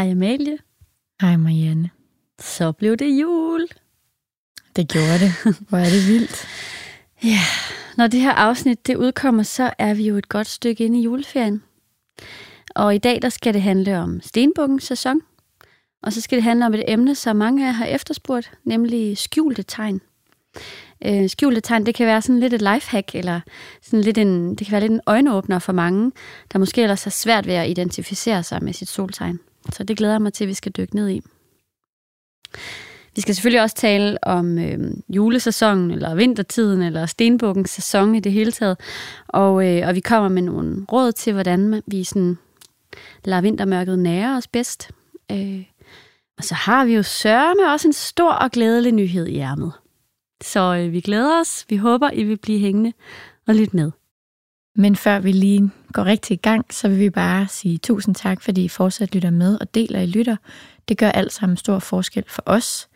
Hej Amalie. Hej Marianne. Så blev det jul. Det gjorde det. Hvor er det vildt. Ja, når det her afsnit det udkommer, så er vi jo et godt stykke inde i juleferien. Og i dag der skal det handle om stenbukkens sæson. Og så skal det handle om et emne, som mange af jer har efterspurgt, nemlig skjulte tegn. Øh, skjulte tegn, det kan være sådan lidt et lifehack, eller sådan lidt en, det kan være lidt en øjenåbner for mange, der måske ellers har svært ved at identificere sig med sit soltegn. Så det glæder jeg mig til, at vi skal dykke ned i. Vi skal selvfølgelig også tale om øh, julesæsonen, eller vintertiden, eller stenbukkens sæson i det hele taget. Og, øh, og vi kommer med nogle råd til, hvordan vi sådan lader vintermørket nære os bedst. Øh, og så har vi jo sørme også en stor og glædelig nyhed i ærmet. Så øh, vi glæder os. Vi håber, I vil blive hængende og lytte med. Men før vi lige går rigtig i gang, så vil vi bare sige tusind tak, fordi I fortsat lytter med og deler I lytter. Det gør alt sammen stor forskel for os.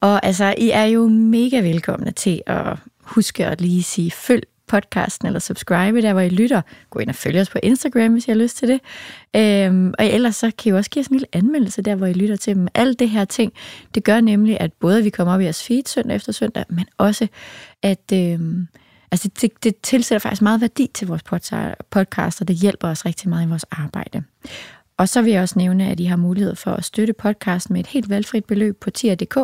Og altså, I er jo mega velkomne til at huske at lige sige følg podcasten eller subscribe der, hvor I lytter. Gå ind og følg os på Instagram, hvis I har lyst til det. Øhm, og ellers så kan I også give os en lille anmeldelse der, hvor I lytter til dem. Alt det her ting, det gør nemlig, at både vi kommer op i jeres feed søndag efter søndag, men også at... Øhm, Altså det, det tilsætter faktisk meget værdi til vores podcast, og det hjælper os rigtig meget i vores arbejde. Og så vil jeg også nævne, at I har mulighed for at støtte podcasten med et helt valgfrit beløb på tier.dk.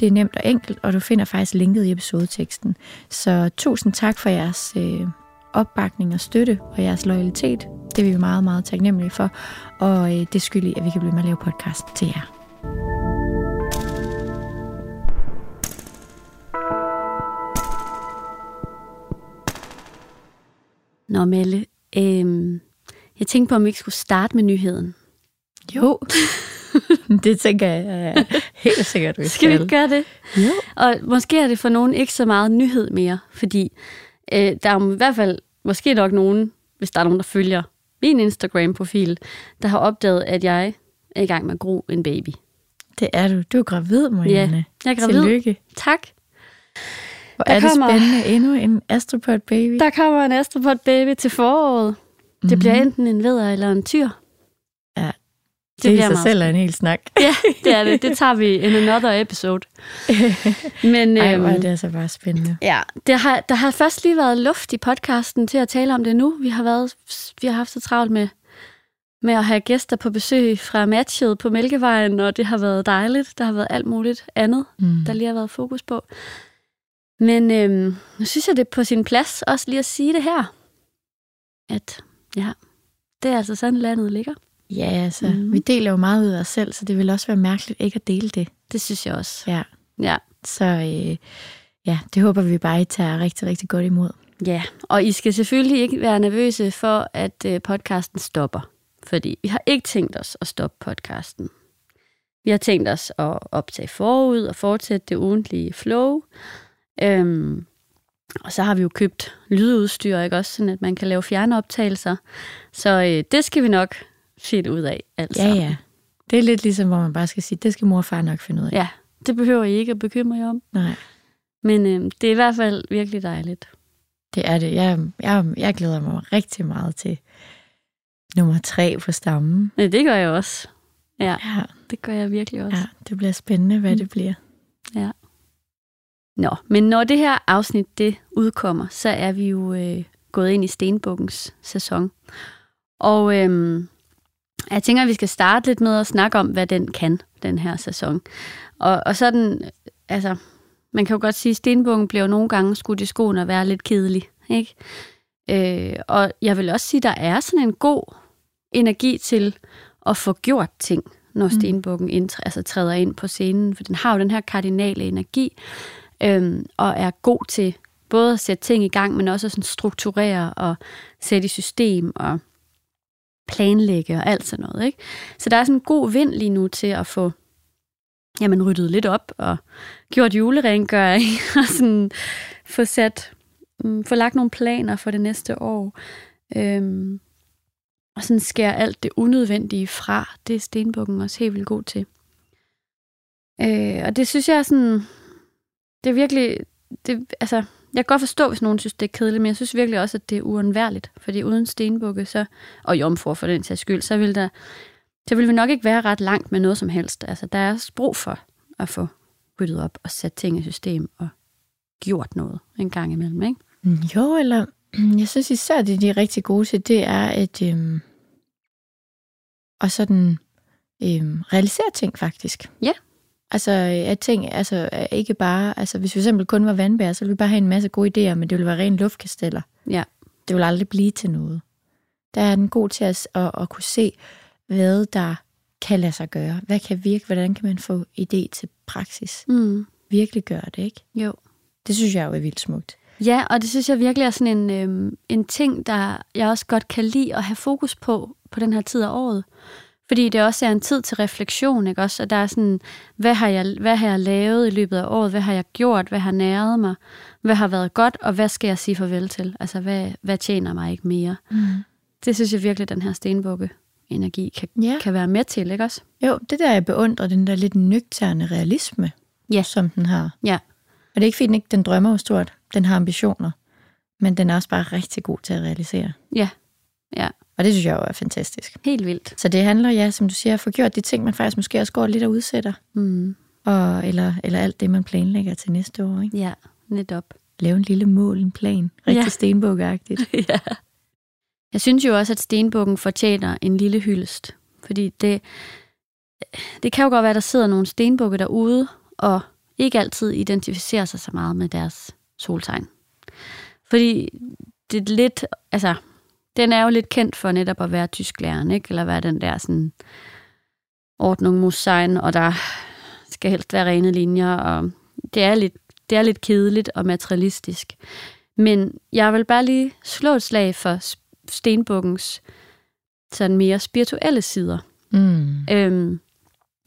Det er nemt og enkelt, og du finder faktisk linket i episodeteksten. Så tusind tak for jeres øh, opbakning og støtte og jeres loyalitet. Det er vi meget, meget taknemmelige for, og øh, det skylder at vi kan blive med at lave podcast til jer. Nå, Melle, øhm, jeg tænkte på, om vi ikke skulle starte med nyheden. Jo, det tænker jeg helt sikkert, vi skal. Skal vi ikke gøre det? Jo. Og måske er det for nogen ikke så meget nyhed mere, fordi øh, der er i hvert fald måske nok nogen, hvis der er nogen, der følger min Instagram-profil, der har opdaget, at jeg er i gang med at gro en baby. Det er du. Du er gravid, Marianne. Ja, jeg er gravid. Tillykke. Tak. Er det kommer- spændende. Endnu en astropod baby. Der kommer en astropod baby til foråret. Det Mhm. bliver enten en vædder eller en tyr. Ja, det, det i bliver sig meget selv er en hel snak. Ja, det er det. Det tager vi in another episode. Men Ej, øhm, hvor er det altså bare spændende. ja, det har, der har først lige været luft i podcasten til at tale om det nu. Vi har, været, vi har haft så travlt med, med at have gæster på besøg fra matchet på Mælkevejen, og det har været dejligt. Der har været alt muligt andet, Mm. der lige har været fokus på. Men øhm, nu synes jeg, det er på sin plads også lige at sige det her. At ja, det er altså sådan, landet ligger. Ja, altså, mm. vi deler jo meget ud af os selv, så det vil også være mærkeligt ikke at dele det. Det synes jeg også. Ja, Ja. så øh, ja, det håber vi bare, I tager rigtig, rigtig godt imod. Ja, og I skal selvfølgelig ikke være nervøse for, at øh, podcasten stopper. Fordi vi har ikke tænkt os at stoppe podcasten. Vi har tænkt os at optage forud og fortsætte det ugentlige flow. Øhm, og så har vi jo købt lydudstyr, ikke også, sådan at man kan lave fjernoptagelser. Så øh, det skal vi nok finde ud af, altså. Ja, ja. Det er lidt ligesom, hvor man bare skal sige, det skal mor og far nok finde ud af. Ja, det behøver I ikke at bekymre jer om. Nej, Men øh, det er i hvert fald virkelig dejligt. det er det. Jeg, jeg, jeg glæder mig rigtig meget til nummer tre på stammen. Ja, det gør jeg også. Ja, Ja, det gør jeg virkelig også. ja det bliver spændende, hvad Mm. det bliver. Ja. Nå, men når det her afsnit det udkommer, så er vi jo øh, gået ind i Stenbukkens sæson. Og øhm, jeg tænker, at vi skal starte lidt med at snakke om, hvad den kan, den her sæson. Og, og sådan, altså, man kan jo godt sige, at Stenbukken bliver jo nogle gange skudt i skoen og være lidt kedelig, ikke? Øh, og jeg vil også sige, at der er sådan en god energi til at få gjort ting, når Mm. Stenbukken indtr- altså træder ind på scenen, for den har jo den her kardinale energi, øhm, og er god til både at sætte ting i gang, men også at sådan strukturere og sætte i system og planlægge og alt sådan noget. Ikke? Så der er sådan en god vind lige nu til at få jamen, ryddet lidt op og gjort julerengøring og sådan få sat, um, få lagt nogle planer for det næste år. Øhm, og sådan skære alt det unødvendige fra. Det er stenbukken også helt vildt god til. Øh, og det synes jeg er sådan, det er virkelig, det, altså, jeg kan godt forstå, hvis nogen synes, det er kedeligt, men jeg synes virkelig også, at det er uundværligt. Fordi uden stenbukke, så, og jomfru for den sags skyld, så vil, der, så vil vi nok ikke være ret langt med noget som helst. Altså, der er brug for at få ryddet op og sat ting i system og gjort noget en gang imellem, ikke? Jo, eller jeg synes især, det de er rigtig gode til, det er at øhm, og sådan øhm, realisere ting faktisk. Ja. Altså, at ting, altså ikke bare, altså hvis vi eksempel kun var vandbær, så ville vi bare have en masse gode idéer, men det ville være ren luftkasteller. Ja. Det vil aldrig blive til noget. Der er den god til at, at, at kunne se, hvad der kan lade sig gøre. Hvad kan virke? Hvordan kan man få idé til praksis? Mm. Virkelig gøre det, ikke? Jo. Det synes jeg jo er vildt smukt. Ja, og det synes jeg virkelig er sådan en, øhm, en ting, der jeg også godt kan lide at have fokus på, på den her tid af året. Fordi det også er en tid til refleksion, ikke også? Og der er sådan, hvad har, jeg, hvad har jeg lavet i løbet af året? Hvad har jeg gjort? Hvad har næret mig? Hvad har været godt? Og hvad skal jeg sige farvel til? Altså, hvad, hvad tjener mig ikke mere? Mm. Det synes jeg virkelig, den her stenbukke energi kan, Ja. kan være med til, ikke også? Jo, det der jeg beundrer, den der lidt nøgterne realisme, Ja. som den har. Ja. Og det er ikke fordi, den, ikke, den drømmer jo stort. Den har ambitioner. Men den er også bare rigtig god til at realisere. Ja. Ja. Og det synes jeg jo er fantastisk. Helt vildt. Så det handler, ja, som du siger, at få gjort de ting, man faktisk måske også går lidt og udsætter. Mm. Og, eller, eller alt det, man planlægger til næste år. Ikke? Ja, netop. Lave en lille mål, en plan. Rigtig Ja. ja. stenbukagtigt. ja. Jeg synes jo også, at stenbukken fortjener en lille hyldest. Fordi det, det kan jo godt være, at der sidder nogle stenbukke derude, og ikke altid identificerer sig så meget med deres soltegn. Fordi det er lidt, altså, den er jo lidt kendt for netop at være tysklæreren, ikke? Eller være den der sådan ordnung muss sein, og der skal helst være rene linjer, og det er lidt, det er lidt kedeligt og materialistisk. Men jeg vil bare lige slå et slag for stenbukkens sådan mere spirituelle sider. Mm. Øhm,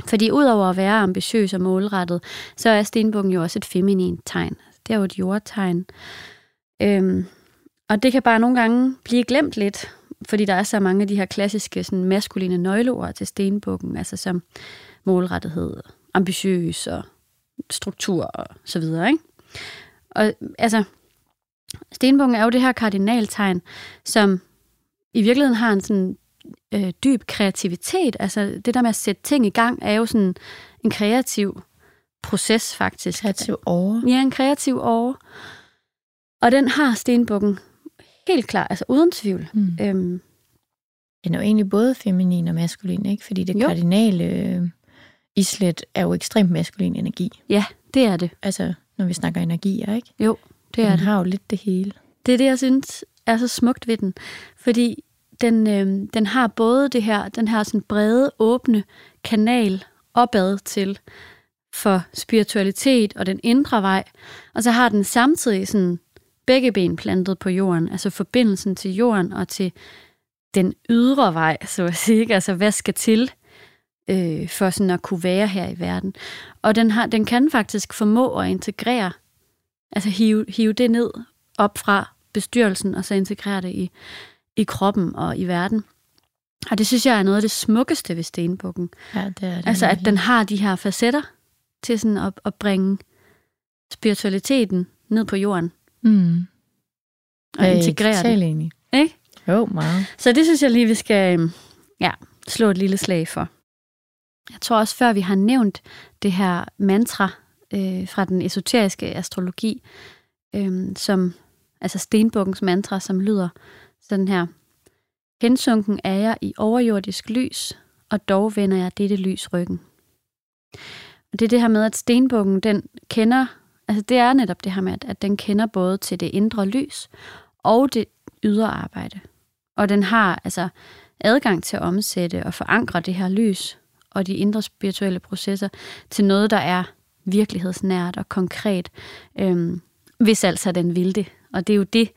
fordi udover at være ambitiøs og målrettet, så er stenbukken jo også et feminint tegn. Det er jo et jordtegn. Øhm, og det kan bare nogle gange blive glemt lidt, fordi der er så mange af de her klassiske sådan, maskuline nøgleord til stenbukken, altså som målrettighed, ambitiøs og struktur og så videre. Ikke? Og altså, stenbukken er jo det her kardinaltegn, som i virkeligheden har en sådan øh, dyb kreativitet. Altså det der med at sætte ting i gang, er jo sådan en kreativ proces faktisk. Kreativ over. Ja, en kreativ år. Og den har stenbukken helt klar, altså uden tvivl. Mm. Øhm, Den er jo egentlig både feminin og maskulin, ikke? Fordi det Jo. kardinale øh, islet er jo ekstremt maskulin energi. ja, det er det. Altså, når vi snakker energier, ikke? Jo, det er den det. har jo lidt det hele. Det er det, jeg synes er så smukt ved den. Fordi den, øh, den har både det her, den her sådan brede, åbne kanal opad til for spiritualitet og den indre vej, og så har den samtidig sådan begge ben plantet på jorden, altså forbindelsen til jorden og til den ydre vej, så at sige, ikke? altså hvad skal til øh, for sådan at kunne være her i verden. Og den, har, den kan faktisk formå at integrere, altså hive, hive det ned op fra bestyrelsen, og så integrere det i, i kroppen og i verden. Og det synes jeg er noget af det smukkeste ved stenbukken. Ja, det er det. Altså, at den har de her facetter til sådan at, at bringe spiritualiteten ned på jorden Mm. og Jeg er integrere det. enig. Ikke? Jo, meget. Så det synes jeg lige, vi skal øhm, ja, slå et lille slag for. Jeg tror også, før vi har nævnt det her mantra øh, fra den esoteriske astrologi, øh, som altså stenbukkens mantra, som lyder sådan her. Hensunken er jeg i overjordisk lys, og dog vender jeg dette lys ryggen. Og det er det her med, at stenbukken, den kender, altså det er netop det her med, at, at den kender både til det indre lys og det ydre arbejde. Og den har altså adgang til at omsætte og forankre det her lys og de indre spirituelle processer til noget, der er virkelighedsnært og konkret, øhm, hvis altså den vil det. Og det er jo det,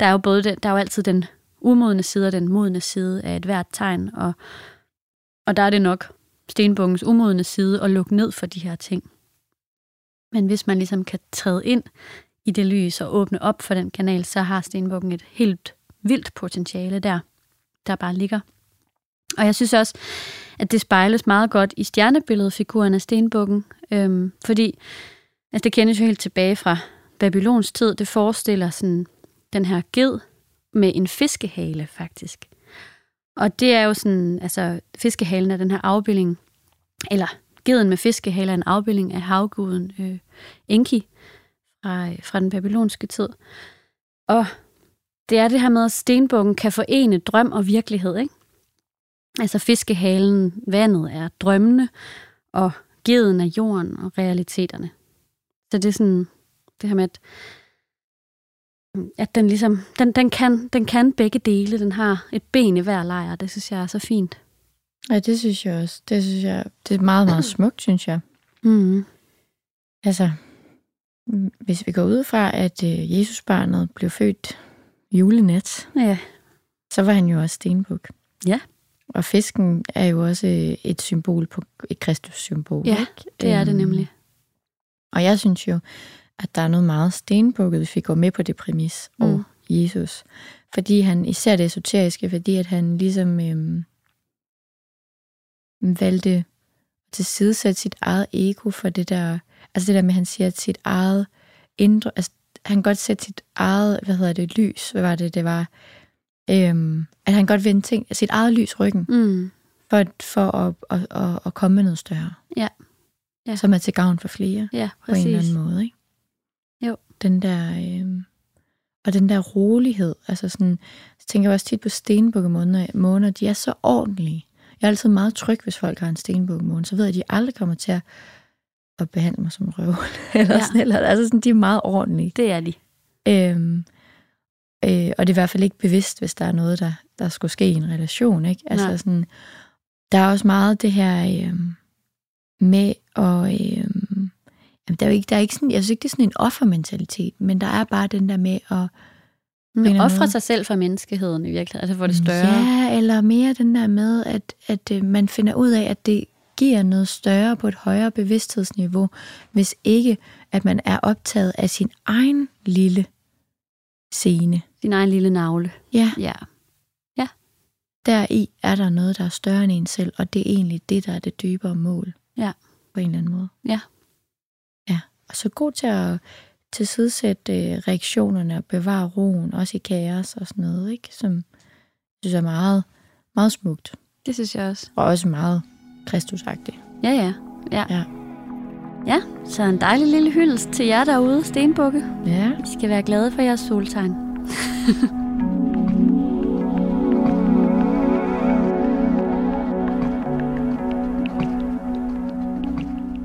der er jo både den, der er jo altid den umodne side og den modne side af et hvert tegn, og, og der er det nok stenbungens umodne side at lukke ned for de her ting. Men hvis man ligesom kan træde ind i det lys og åbne op for den kanal, så har stenbukken et helt vildt potentiale der, der bare ligger. Og jeg synes også, at det spejles meget godt i stjernebilledfiguren af stenbukken, øhm, fordi altså det kendes jo helt tilbage fra Babylons tid. Det forestiller sådan den her ged med en fiskehale, faktisk. Og det er jo sådan, altså fiskehalen er den her afbildning, eller geden med fiskehaler er en afbildning af havguden øh, Enki fra, øh, fra den babylonske tid. Og det er det her med, at stenbukken kan forene drøm og virkelighed, ikke? Altså fiskehalen, vandet er drømmene, og geden er jorden og realiteterne. Så det er sådan, det her med, at, at den ligesom, den, den, kan, den kan begge dele. Den har et ben i hver lejr, det synes jeg er så fint. Ja, det synes jeg også. Det synes jeg, det er meget, meget smukt, synes jeg. Mm. Altså, hvis vi går ud fra, at øh, Jesusbarnet blev født julenat, Ja, så var han jo også stenbuk. Ja. Og fisken er jo også øh, et symbol på et Kristus-symbol. Ja, ikke? det er det Øhm, nemlig. Og jeg synes jo, at der er noget meget stenbukket, hvis vi går med på det præmis Mm. og Jesus. Fordi han, især det esoteriske, fordi at han ligesom øhm, valgte at tilsidesætte sit eget ego for det der, altså det der med, at han siger, at sit eget indre, altså han kan godt sætte sit eget, hvad hedder det, lys, hvad var det, det var, øhm, at han godt vende ting, sit eget lys ryggen, Mm. for, for at, at, at, at komme med noget større. Ja. Ja. Som er til gavn for flere Ja, på en eller præcis. anden måde, ikke? Jo. Den der, øh, og den der rolighed, altså sådan, så tænker jeg også tit på stenbukkemåner, måner, de er så ordentlige. Jeg er altid meget tryg, hvis folk har en stenbukkemåne, så ved jeg, at de aldrig kommer til at, at behandle mig som en røv. eller Ja. ja. sådan, eller, altså sådan, de er meget ordentlige. Det er de. Øhm, øh, og det er i hvert fald ikke bevidst, hvis der er noget, der, der skulle ske i en relation. Ikke? Altså Nej. sådan, der er også meget det her øh, med at... Øh, jamen, der er jo ikke, der er ikke sådan, jeg synes ikke, det er sådan en offermentalitet, men der er bare den der med at... Man eller offrer sig selv for menneskeheden i virkeligheden, altså for det større. Ja, eller mere den der med, at, at øh, man finder ud af, at det giver noget større på et højere bevidsthedsniveau, hvis ikke, at man er optaget af sin egen lille scene. Sin egen lille navle. Ja, Ja. deri er der noget, der er større end en selv, og det er egentlig det, der er det dybere mål. Ja. På en eller anden måde. Ja. Ja, og så god til at tilsidesætte øh, reaktionerne og bevare roen, også i kaos og sådan noget, ikke? Som jeg synes er meget, meget smukt. Det synes jeg også. Og også meget kristusagtigt. Ja, ja. Ja. Ja. Ja, så en dejlig lille hyldest til jer derude, Stenbukke. Ja. I skal være glade for jeres soltegn.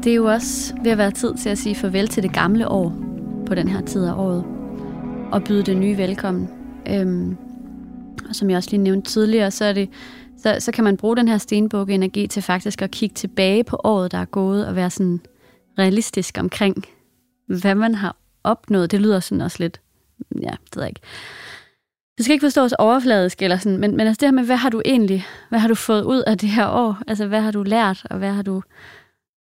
Det er jo også ved at være tid til at sige farvel til det gamle år på den her tid af året. Og byde det nye velkommen. Øhm, og som jeg også lige nævnte tidligere, så, er det, så, så kan man bruge den her stenbukke-energi til faktisk at kigge tilbage på året, der er gået, og være sådan realistisk omkring, hvad man har opnået. Det lyder sådan også lidt, ja, det ved jeg ikke. Det skal ikke forstås overfladisk, eller sådan, men, men altså det her med, hvad har du egentlig, hvad har du fået ud af det her år? Altså, hvad har du lært, og hvad har du,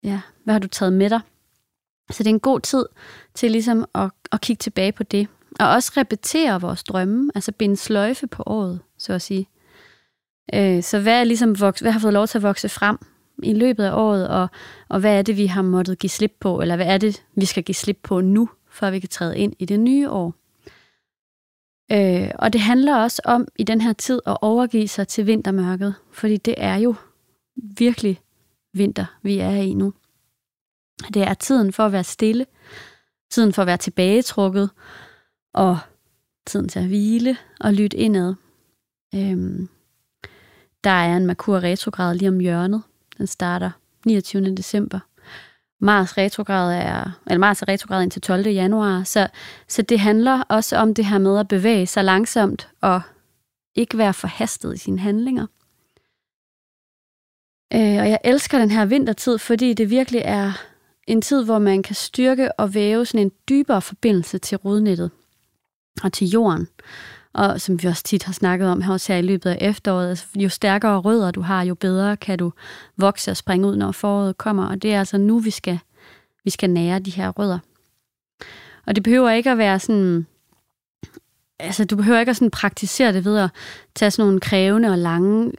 ja, hvad har du taget med dig? Så det er en god tid til ligesom at, at kigge tilbage på det. Og også repetere vores drømme, altså binde sløjfe på året, så at sige. Øh, så hvad, er ligesom voks, hvad har fået lov til at vokse frem i løbet af året, og, og hvad er det, vi har måttet give slip på, eller hvad er det, vi skal give slip på nu, for at vi kan træde ind i det nye år. Øh, og det handler også om i den her tid at overgive sig til vintermørket, fordi det er jo virkelig vinter, vi er i nu. Det er tiden for at være stille, tiden for at være tilbagetrukket, og tiden til at hvile og lytte indad. Øhm, der er en Merkur retrograd lige om hjørnet. Den starter 29. december. Mars retrograd er, eller Mars er retrograd indtil 12. januar, så, så det handler også om det her med at bevæge sig langsomt og ikke være forhastet i sine handlinger. Øh, og jeg elsker den her vintertid, fordi det virkelig er en tid, hvor man kan styrke og væve sådan en dybere forbindelse til rodnettet og til jorden. Og som vi også tit har snakket om her, også her i løbet af efteråret, altså, jo stærkere rødder du har, jo bedre kan du vokse og springe ud, når foråret kommer. Og det er altså nu, vi skal, vi skal nære de her rødder. Og det behøver ikke at være sådan... Altså, du behøver ikke at sådan praktisere det ved at tage sådan nogle krævende og lange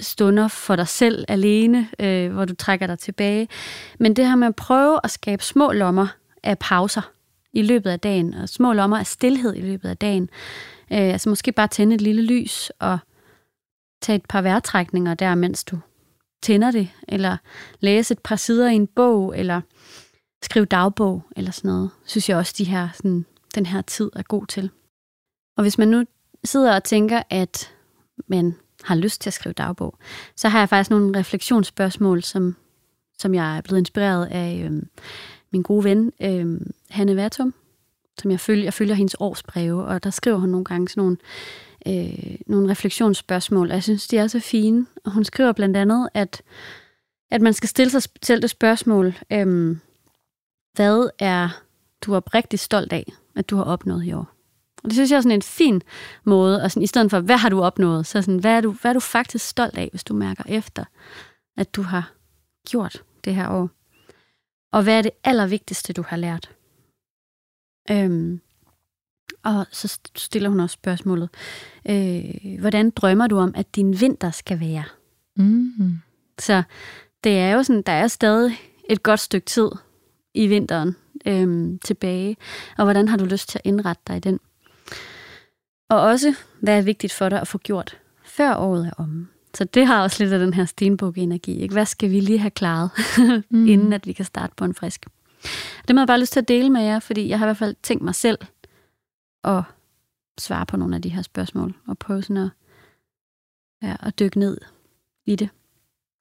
stunder for dig selv alene, øh, hvor du trækker dig tilbage. Men det her med at prøve at skabe små lommer af pauser i løbet af dagen, og små lommer af stillhed i løbet af dagen. Øh, altså måske bare tænde et lille lys og tage et par vejrtrækninger der, mens du tænder det, eller læse et par sider i en bog, eller skrive dagbog, eller sådan noget, synes jeg også, de her, sådan, den her tid er god til. Og hvis man nu sidder og tænker, at man har lyst til at skrive dagbog, så har jeg faktisk nogle refleksionsspørgsmål, som, som jeg er blevet inspireret af øh, min gode ven, øh, Hanne Vatum, som jeg følger, jeg følger hendes årsbreve, og der skriver hun nogle gange sådan nogle, øh, nogle refleksionsspørgsmål, og jeg synes, de er så fine. Og hun skriver blandt andet, at, at man skal stille sig selv det spørgsmål, øh, hvad er du oprigtigt stolt af, at du har opnået i år? Og det synes jeg er sådan en fin måde, og sådan, i stedet for, hvad har du opnået, så sådan, hvad, er du, hvad er du faktisk stolt af, hvis du mærker efter, at du har gjort det her år? Og hvad er det allervigtigste, du har lært? Øhm, og så stiller hun også spørgsmålet, øh, hvordan drømmer du om, at din vinter skal være? Mm. Så det er jo sådan, der er stadig et godt stykke tid i vinteren øhm, tilbage, og hvordan har du lyst til at indrette dig i den? Og også, hvad er vigtigt for dig at få gjort, før året er omme. Så det har også lidt af den her stenbuk-energi. Ikke? Hvad skal vi lige have klaret, mm. inden at vi kan starte på en frisk? Det må jeg bare lyst til at dele med jer, fordi jeg har i hvert fald tænkt mig selv at svare på nogle af de her spørgsmål, og prøve sådan at, ja, at dykke ned i det,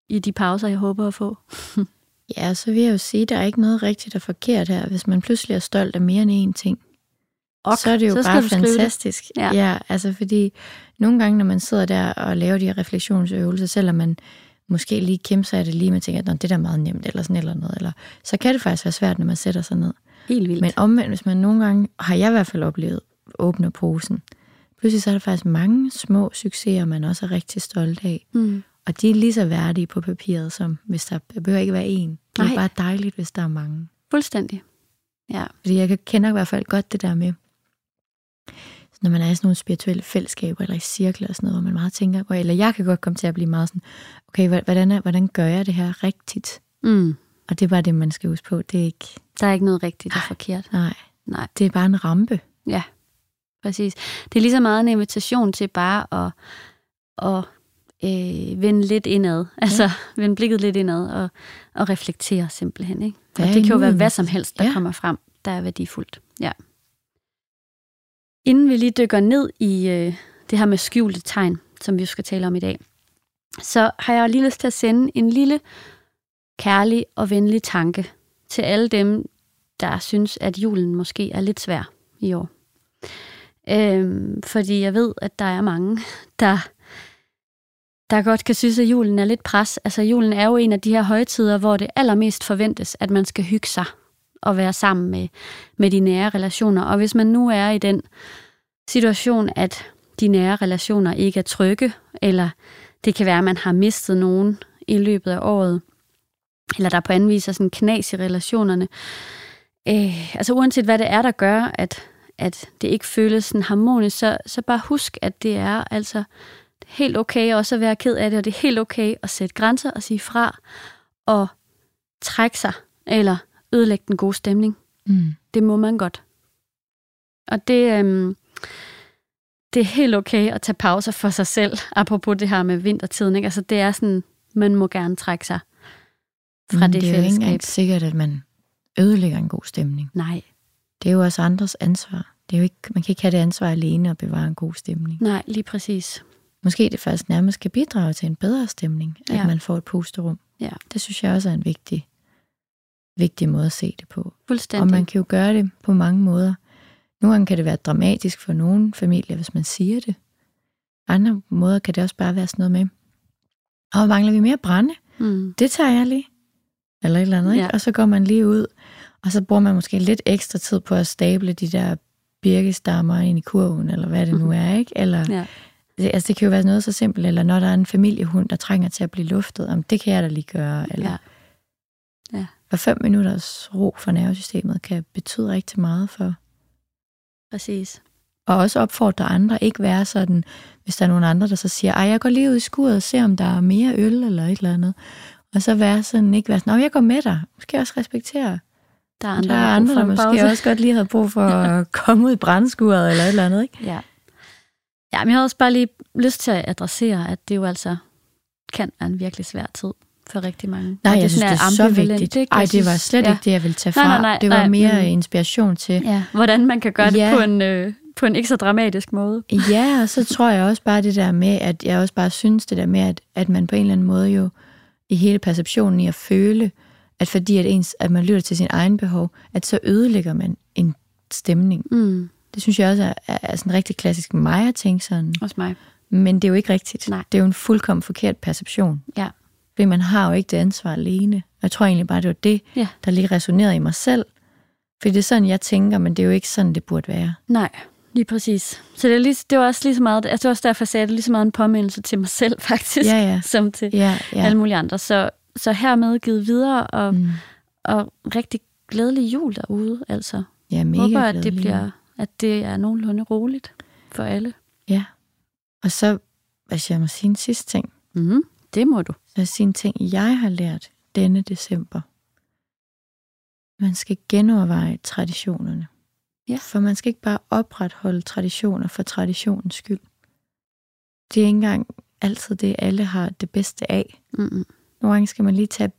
i de pauser, jeg håber at få. ja, så vil jeg jo sige, at der er ikke noget rigtigt og forkert her, hvis man pludselig er stolt af mere end én ting. Og så er det jo så bare fantastisk. Ja. ja, altså fordi nogle gange, når man sidder der og laver de her refleksionsøvelser, selvom man måske lige kæmper sig af det lige, man tænker, at det er meget nemt, eller sådan eller noget, eller, så kan det faktisk være svært, når man sætter sig ned. Helt vildt. Men omvendt, hvis man nogle gange, har jeg i hvert fald oplevet, åbner posen, pludselig så er der faktisk mange små succeser, man også er rigtig stolt af. Mm. Og de er lige så værdige på papiret, som hvis der, der behøver ikke være en. Det er Nej. bare dejligt, hvis der er mange. Fuldstændig. Ja. Fordi jeg kender i hvert fald godt det der med, når man er i sådan nogle spirituelle fællesskaber eller i cirkler og sådan noget, hvor man meget tænker, eller jeg kan godt komme til at blive meget sådan, okay, hvordan, er, hvordan gør jeg det her rigtigt? Mm. Og det er bare det, man skal huske på. Det er ikke... Der er ikke noget rigtigt og forkert. Nej. Nej. Det er bare en rampe. Ja, præcis. Det er lige så meget en invitation til bare at, at øh, vende lidt indad. Altså vende blikket lidt indad og, og reflektere simpelthen. Ikke? Og det kan jo være hvad som helst, der ja. kommer frem, der er værdifuldt. Ja. Inden vi lige dykker ned i øh, det her med skjulte tegn, som vi skal tale om i dag, så har jeg lige lyst til at sende en lille kærlig og venlig tanke til alle dem, der synes, at julen måske er lidt svær i år. Øhm, fordi jeg ved, at der er mange, der, der godt kan synes, at julen er lidt pres. Altså julen er jo en af de her højtider, hvor det allermest forventes, at man skal hygge sig at være sammen med, med de nære relationer. Og hvis man nu er i den situation, at de nære relationer ikke er trygge, eller det kan være, at man har mistet nogen i løbet af året, eller der på anden vis er sådan knas i relationerne. Øh, altså uanset hvad det er, der gør, at, at det ikke føles sådan harmonisk, så, så bare husk, at det er altså helt okay også at være ked af det, og det er helt okay at sætte grænser og sige fra, og trække sig, eller ødelægge den gode stemning. Mm. Det må man godt. Og det, øhm, det er helt okay at tage pauser for sig selv, apropos det her med vintertiden. Ikke? Altså, det er sådan, man må gerne trække sig fra mm, det, det fællesskab. Det er jo ikke sikkert, at man ødelægger en god stemning. Nej. Det er jo også andres ansvar. Det er jo ikke, man kan ikke have det ansvar alene at bevare en god stemning. Nej, lige præcis. Måske det faktisk nærmest kan bidrage til en bedre stemning, at ja. man får et pusterum. Ja. Det synes jeg også er en vigtig vigtig måde at se det på. Fuldstændig. Og man kan jo gøre det på mange måder. Nogle gange kan det være dramatisk for nogle familier, hvis man siger det. Andre måder kan det også bare være sådan noget med, og mangler vi mere brænde? Mm. Det tager jeg lige. Eller et eller andet, Ja. ikke? Og så går man lige ud, og så bruger man måske lidt ekstra tid på at stable de der birkestammer ind i kurven, eller hvad det nu er, ikke? Eller, Ja. det, altså, det kan jo være noget så simpelt, eller når der er en familiehund, der trænger til at blive luftet, om det kan jeg da lige gøre, eller Ja. Og fem minutters ro for nervesystemet kan betyde rigtig meget for. Præcis. Og også opfordre andre, ikke være sådan, hvis der er nogen andre, der så siger, ej, jeg går lige ud i skuret og ser, om der er mere øl eller et eller andet. Og så være sådan, ikke være sådan, "Nå, jeg går med dig. Måske også respektere. Der er Andre, der er andre der måske pause. også godt lige havde brug for at komme ud i brændskuret eller et eller andet, ikke? Ja. ja, men jeg har også bare lige lyst til at adressere, at det jo altså kan være en virkelig svær tid for rigtig mange. Nej, Og jeg synes, det er så vigtigt. ikke? Ej, det var slet ja. ikke det, jeg ville tage Nej, fra. nej, nej, det var nej, mere mm. inspiration til. Ja, hvordan man kan gøre det Ja. på en, øh, på en ikke så dramatisk måde. Ja, og så tror jeg også bare det der med, at jeg også bare synes det der med, at, at man på en eller anden måde jo i hele perceptionen i at føle, at fordi at, ens, at man lytter til sin egen behov, at så ødelægger man en stemning. Mm, Det synes jeg også er, er, er sådan rigtig klassisk mig at tænke sådan. også mig. Men det er jo ikke rigtigt. Nej. Det er jo en fuldkommen forkert perception. Ja. Fordi man har jo ikke det ansvar alene. Og jeg tror egentlig bare, det var det, Ja. der lige resonerede i mig selv. Fordi det er sådan, jeg tænker, men det er jo ikke sådan, det burde være. Nej, lige præcis. Så det er, lige, det var også lige så meget, altså det var også derfor, jeg sagde, det lige så meget en påmindelse til mig selv, faktisk, Ja, ja. som til Ja, ja. alle mulige andre. Så, så hermed givet videre, og, mm. Og rigtig glædelig jul derude, altså. Ja, mega Håber, at det, bliver, at det er nogenlunde roligt for alle. Ja. Og så, hvis jeg må sige en sidste ting, Mm, det må du. så en ting, jeg har lært denne december. Man skal genoverveje traditionerne. Ja. For man skal ikke bare opretholde traditioner for traditionens skyld. Det er ikke engang altid det, alle har det bedste af. Mm-mm. Nogle gange skal man lige tage...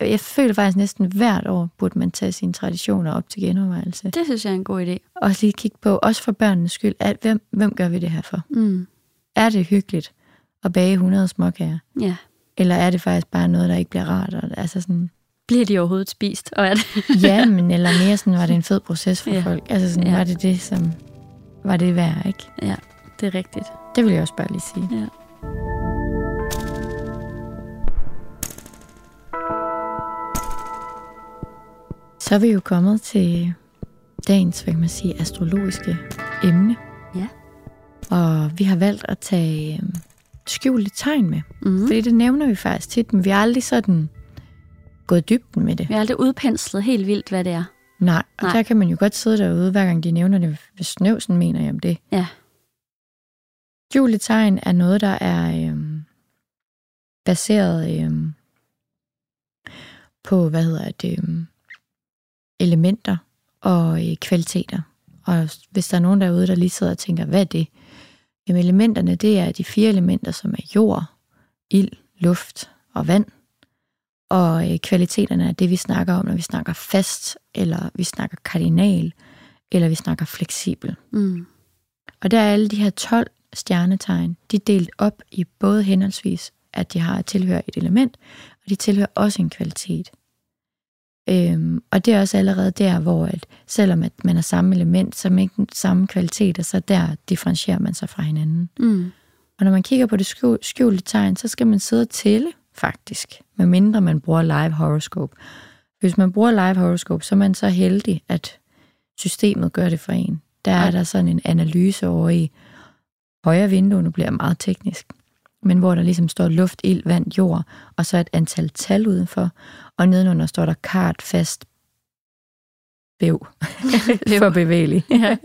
Jeg føler faktisk næsten hvert år, burde man tage sine traditioner op til genovervejelse. Det synes jeg er en god idé. Og lige kigge på, også for børnenes skyld, at hvem, hvem gør vi det her for? Mm. Er det hyggeligt at bage 100 småkager? Ja. Eller er det faktisk bare noget, der ikke bliver rart? Og, altså sådan, Bliver de overhovedet spist? Og er det? ja, men eller mere sådan, var det en fed proces for Ja. folk? Altså sådan, Ja. ja. var det det, som var det værd, ikke? ja, det er rigtigt. Det vil jeg også bare lige sige. Ja. Så er vi jo kommet til dagens, hvad kan man sige, astrologiske emne. Ja. Og vi har valgt at tage øhm, skjulte tegn med. Mm. Fordi det nævner vi faktisk tit, men vi har aldrig sådan gået dybden med det. Vi har aldrig udpenslet helt vildt, hvad det er. Nej, og Nej. Nej. der kan man jo godt sidde derude, hver gang de nævner det, hvis snøvsen mener jeg om det. Ja. Juletegn er noget, der er øhm, baseret øhm, på, hvad hedder det, øhm, elementer og øh, kvaliteter. Og hvis der er nogen derude, der lige sidder og tænker, hvad er det? Jamen elementerne, det er de fire elementer, som er jord, ild, luft og vand. Og øh, kvaliteterne er det, vi snakker om, når vi snakker fast, eller vi snakker kardinal, eller vi snakker fleksibel. Mm. Og der er alle de her 12 stjernetegn, de er delt op i både henholdsvis, at de har tilhører et element, og de tilhører også en kvalitet. Øhm, og det er også allerede der, hvor at selvom at man er samme element, så er man ikke den samme kvalitet, og så der differentierer man sig fra hinanden. Mm. Og når man kigger på det skjul- skjulte tegn, så skal man sidde og tælle, faktisk, medmindre man bruger live horoscope. Hvis man bruger live horoscope, så er man så heldig, at systemet gør det for en. Der er Ej. der sådan en analyse over i højre vindue, nu bliver meget teknisk, men hvor der ligesom står luft, ild, vand, jord, og så et antal tal udenfor, og nedenunder står der kart, fast, væv, for bevægelig. Ja.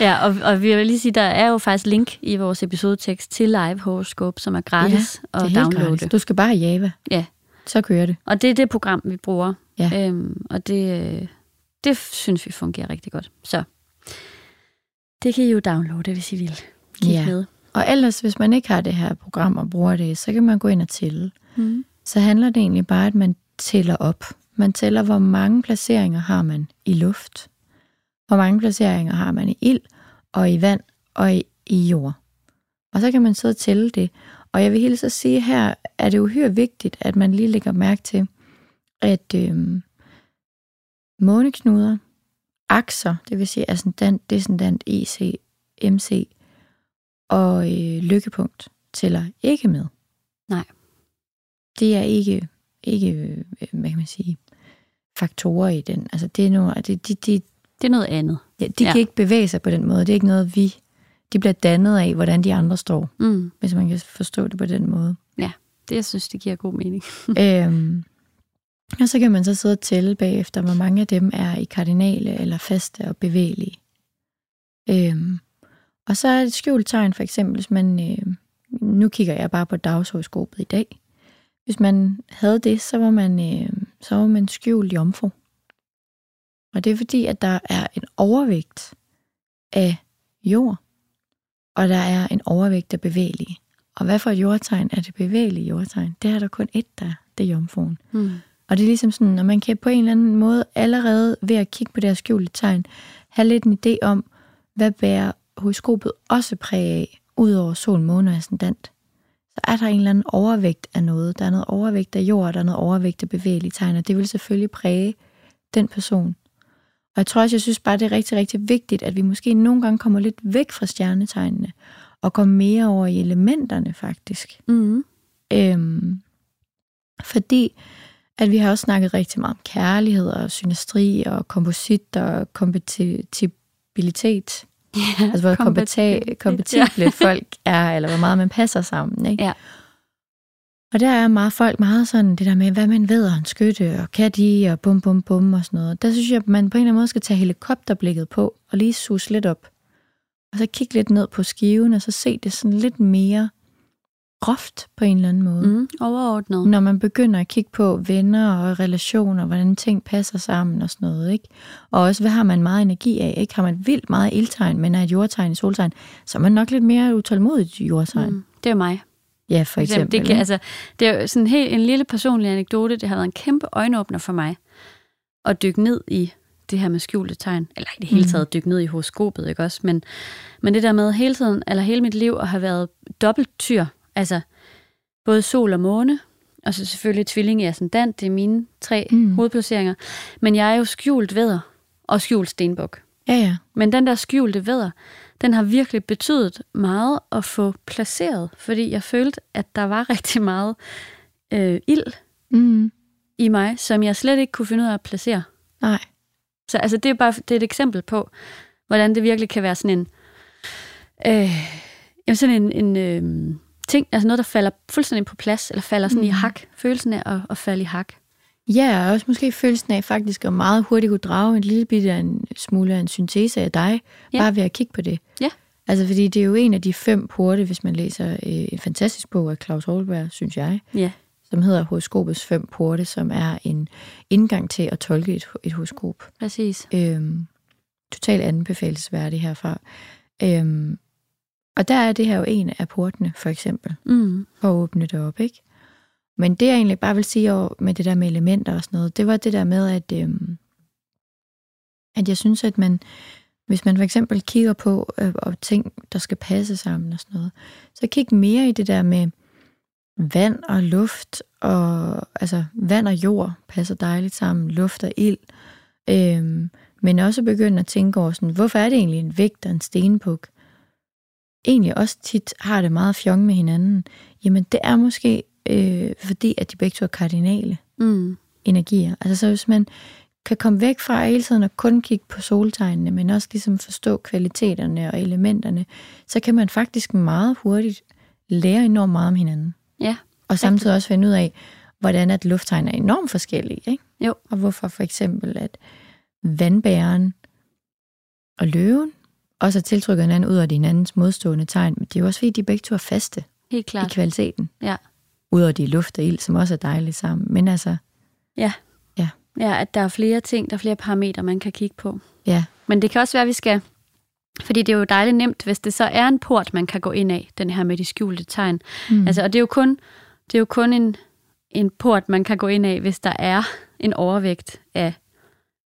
ja, og, og vi vil lige sige, der er jo faktisk link i vores episodetekst til Live Horoscope, som er gratis Det er at downloade. gratis. Du skal bare have Java. Ja. Så kører det. Og det er det program, vi bruger. Ja. Øhm, og det, øh, det synes vi fungerer rigtig godt. Så det kan I jo downloade, hvis I vil. Kig Ja. med. Og ellers, hvis man ikke har det her program og bruger det, så kan man gå ind og tælle. Mm. Så handler det egentlig bare, at man tæller op. Man tæller, hvor mange placeringer har man i luft, hvor mange placeringer har man i ild, og i vand, og i, i jord. Og så kan man sidde og tælle det. Og jeg vil hilse at sige, her er det uhyre vigtigt, at man lige lægger mærke til, at øhm, måneknuder, akser, det vil sige ascendant, descendant, IC, MC, og øh, lykkepunkt tæller ikke med. Nej. Det er ikke, ikke øh, hvad kan man sige, faktorer i den. Altså det er nogle, det, de, de, Det er noget andet. Ja, de Ja. kan ikke bevæge sig på den måde. Det er ikke noget, vi... De bliver dannet af, hvordan de andre står, Mm. hvis man kan forstå det på den måde. Det, jeg synes, det giver god mening. øhm, og så kan man så sidde og tælle bagefter, hvor mange af dem er i kardinale eller faste og bevægelige. Øhm, og så er et skjult tegn, for eksempel, hvis man... Øh, nu kigger jeg bare på dagshoroskopet i dag. Hvis man havde det, så var man, øh, så var man skjult jomfru. Og det er fordi, at der er en overvægt af jord, og der er en overvægt af bevægelige. Og hvad for et jordtegn er det bevægelige jordtegn? Det er der kun ét, der er. det er jomfruen. Mm. Og det er ligesom sådan, at man kan på en eller anden måde allerede ved at kigge på det her skjulte tegn, have lidt en idé om, hvad bærer horoskopet også præg af, udover sol, måne og ascendant. Så er der en eller anden overvægt af noget. Der er noget overvægt af jord, der er noget overvægt af bevægelige tegn, og det vil selvfølgelig præge den person. Og jeg tror også, jeg synes bare, det er rigtig, rigtig vigtigt, at vi måske nogle gange kommer lidt væk fra stjernetegnene, og kommer mere over i elementerne faktisk. Mm. Øhm, fordi at vi har også snakket rigtig meget om kærlighed og synastri og komposit og kompatibilitet. Ja, Altså hvor kompata- kompatible folk er, eller hvor meget man passer sammen. Ikke? Ja. Og der er meget folk meget sådan, det der med, hvad man ved, og en skytte, og kan de, og bum, bum, bum, og sådan noget. Der synes jeg, at man på en eller anden måde skal tage helikopterblikket på, og lige sus lidt op. Og så kigge lidt ned på skiven, og så se det sådan lidt mere groft på en eller anden måde. Mm. Overordnet. Når man begynder at kigge på venner og relationer, hvordan ting passer sammen og sådan noget, ikke? Og også, hvad har man meget energi af, ikke? Har man vildt meget ildtegn, men er et jordtegn i soltegn, så er man nok lidt mere utålmodigt jordtegn. Mm. Mm. Det er mig. Ja, for eksempel. Det, kan, altså, det er sådan helt en lille personlig anekdote. Det har været en kæmpe øjenåbner for mig at dykke ned i det her med skjulte tegn. Eller i det hele Mhm. taget dykke ned i horoskopet, ikke også? Men, men det der med hele tiden, eller hele mit liv, at have været dobbelt tyr. Altså både sol og måne, og så selvfølgelig tvilling i ascendant. Det er mine tre Mm. hovedplaceringer. Men jeg er jo skjult vædder og skjult stenbuk. Ja, ja. Men den der skjulte vædder, den har virkelig betydet meget at få placeret, fordi jeg følte, at der var rigtig meget øh, ild Mm. i mig, som jeg slet ikke kunne finde ud af at placere. Nej. Så altså, det er bare det er et eksempel på, hvordan det virkelig kan være sådan en, øh, jamen sådan en, en øh, ting, altså noget, der falder fuldstændig på plads, eller falder sådan mm. i hak. Følelsen af at, at falde i hak. Ja, og også måske følelsen af faktisk at meget hurtigt kunne drage en lille bitte af en smule af en syntese af dig, Ja. bare ved at kigge på det. Ja. Altså, fordi det er jo en af de fem porte, hvis man læser øh, en fantastisk bog af Claus Holberg, synes jeg, Ja. som hedder Horoskopets fem porte, som er en indgang til at tolke et, et horoskop. Præcis. Øhm, totalt anbefalesværdig herfra. Øhm, og der er det her jo en af portene, for eksempel, Mm. for at åbne det op, ikke? Men det jeg egentlig bare vil sige over med det der med elementer og sådan noget, det var det der med, at, øhm, at jeg synes, at man, hvis man for eksempel kigger på øh, og ting, der skal passe sammen og sådan noget, så kig mere i det der med vand og luft, og altså vand og jord passer dejligt sammen, luft og ild. Øhm, men også begynde at tænke over sådan, hvorfor er det egentlig en vægt og en stenpuk? Egentlig også tit har det meget fjong med hinanden. Jamen det er måske øh, fordi, at de begge to er kardinale Mm. energier. Altså så hvis man kan komme væk fra hele tiden at kun kigge på soltegnene, men også ligesom forstå kvaliteterne og elementerne, så kan man faktisk meget hurtigt lære enormt meget om hinanden. Ja, Og samtidig også finde ud af, hvordan at lufttegn er enormt forskellige. Ikke? Jo. Og hvorfor for eksempel, at vandbæren og løven også har tiltrykket hinanden ud af de hinandens modstående tegn. Men det er jo også fordi, de begge to er faste helt i klart. kvaliteten. Ja. Udover de luft og ild, som også er dejligt sammen. Men altså, Ja, at der er flere ting, der er flere parametre, man kan kigge på. ja, Men det kan også være, at vi skal... Fordi det er jo dejligt nemt, hvis det så er en port, man kan gå ind af, den her med de skjulte tegn. Mm. Altså, og det er jo kun, det er jo kun en, en port, man kan gå ind af, hvis der er en overvægt af,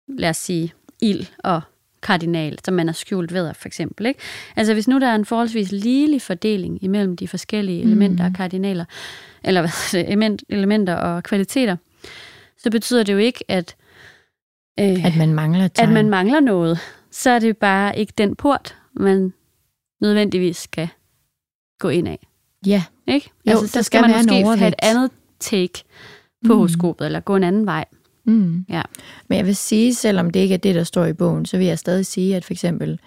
lad os sige, ild og kardinal, som man er skjult ved, for eksempel. Ikke? Altså hvis nu der er en forholdsvis ligelig fordeling imellem de forskellige elementer Mm. og kardinaler, eller hvad element- elementer og kvaliteter, så betyder det jo ikke, at, øh, at man mangler tegn. at man mangler noget. Så er det bare ikke den port, man nødvendigvis skal gå ind af. Ja, Ikke? Jo, altså, så skal skal man måske have et andet take på Mm. mm. horoskopet, eller gå en anden vej. Mm. Ja. Men jeg vil sige, selvom det ikke er det, der står i bogen, så vil jeg stadig sige, at for eksempel,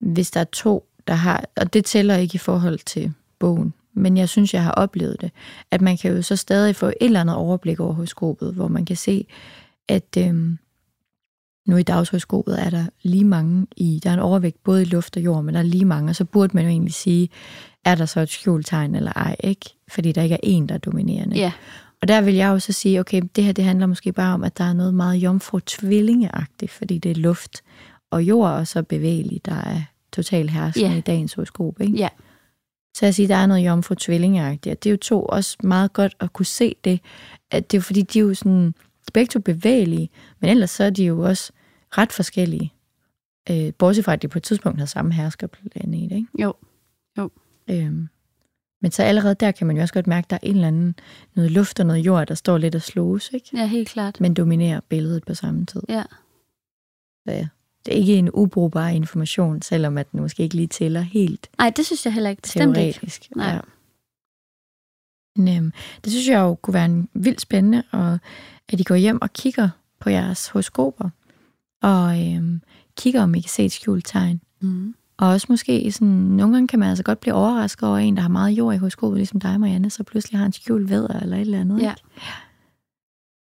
hvis der er to, der har, og det tæller ikke i forhold til bogen, men jeg synes, jeg har oplevet det, at man kan jo så stadig få et eller andet overblik over horoskopet, hvor man kan se, at øhm, nu i dagshoroskopet er der lige mange i, der er en overvægt både i luft og jord, men der er lige mange, og så burde man jo egentlig sige, er der så et skjultegn eller ej, ikke? Fordi der ikke er en, der er dominerende. Ja. Og der vil jeg jo så sige, okay, det her det handler måske bare om, at der er noget meget jomfru tvillingeagtigt, fordi det er luft og jord, og så bevægeligt, der er total herskende Ja. i dagens horoskop. Ikke? Ja. Så jeg siger, der er noget jomfru tvillingeagtigt, og det er jo to også meget godt at kunne se det, at det er jo fordi, de er jo sådan, begge to bevægelige, men ellers så er de jo også ret forskellige. Øh, bortset fra, at de på et tidspunkt har samme herskerplanet, ikke? Jo. Øhm, men så allerede der kan man jo også godt mærke, at der er en eller anden noget luft og noget jord, der står lidt og slås, ikke? Ja, helt klart. men dominerer billedet på samme tid. Ja. Så ja, det er ikke en ubrugbar information, selvom at den måske ikke lige tæller helt Nej, det synes jeg heller ikke. Bestemt ikke. teoretisk. Nej. Ja. Men, øhm, det synes jeg jo kunne være en vildt spændende, og at I går hjem og kigger på jeres horoskoper, og øhm, kigger, om I kan se et skjult tegn. Mm. Og også måske sådan, nogle gange kan man altså godt blive overrasket over en, der har meget jord i horoskopet, ligesom dig, Marianne, så pludselig har en skjult vædder eller et eller andet. Ja. ikke?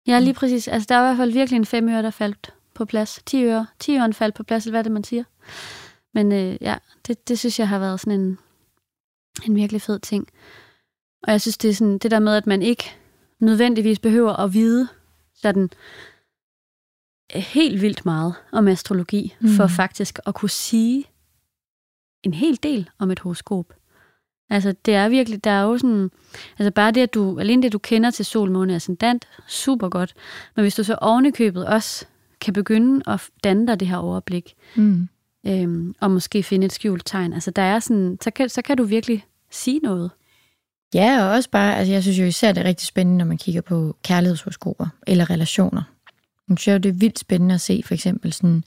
Ja, lige præcis. Altså, der er i hvert fald virkelig en fem øre, der faldt på plads. 10 øre. 10 øren faldt på plads, eller hvad det, man siger. Men øh, ja, det, det synes jeg har været sådan en, en virkelig fed ting. Og jeg synes, det er sådan det der med, at man ikke nødvendigvis behøver at vide sådan øh, helt vildt meget om astrologi. Mm. for faktisk at kunne sige en hel del om et horoskop. Altså, det er virkelig, der er jo sådan, altså bare det, at du, alene det, du kender til sol, måne og ascendant, super godt. Men hvis du så ovenikøbet også kan begynde at danne dig det her overblik, Mm. øhm, og måske finde et skjult tegn, altså der er sådan, så kan, så kan du virkelig sige noget. Ja, og også bare, altså jeg synes jo især, det er rigtig spændende, når man kigger på kærlighedshoroskoper eller relationer. Jeg synes jo, det er vildt spændende at se for eksempel sådan,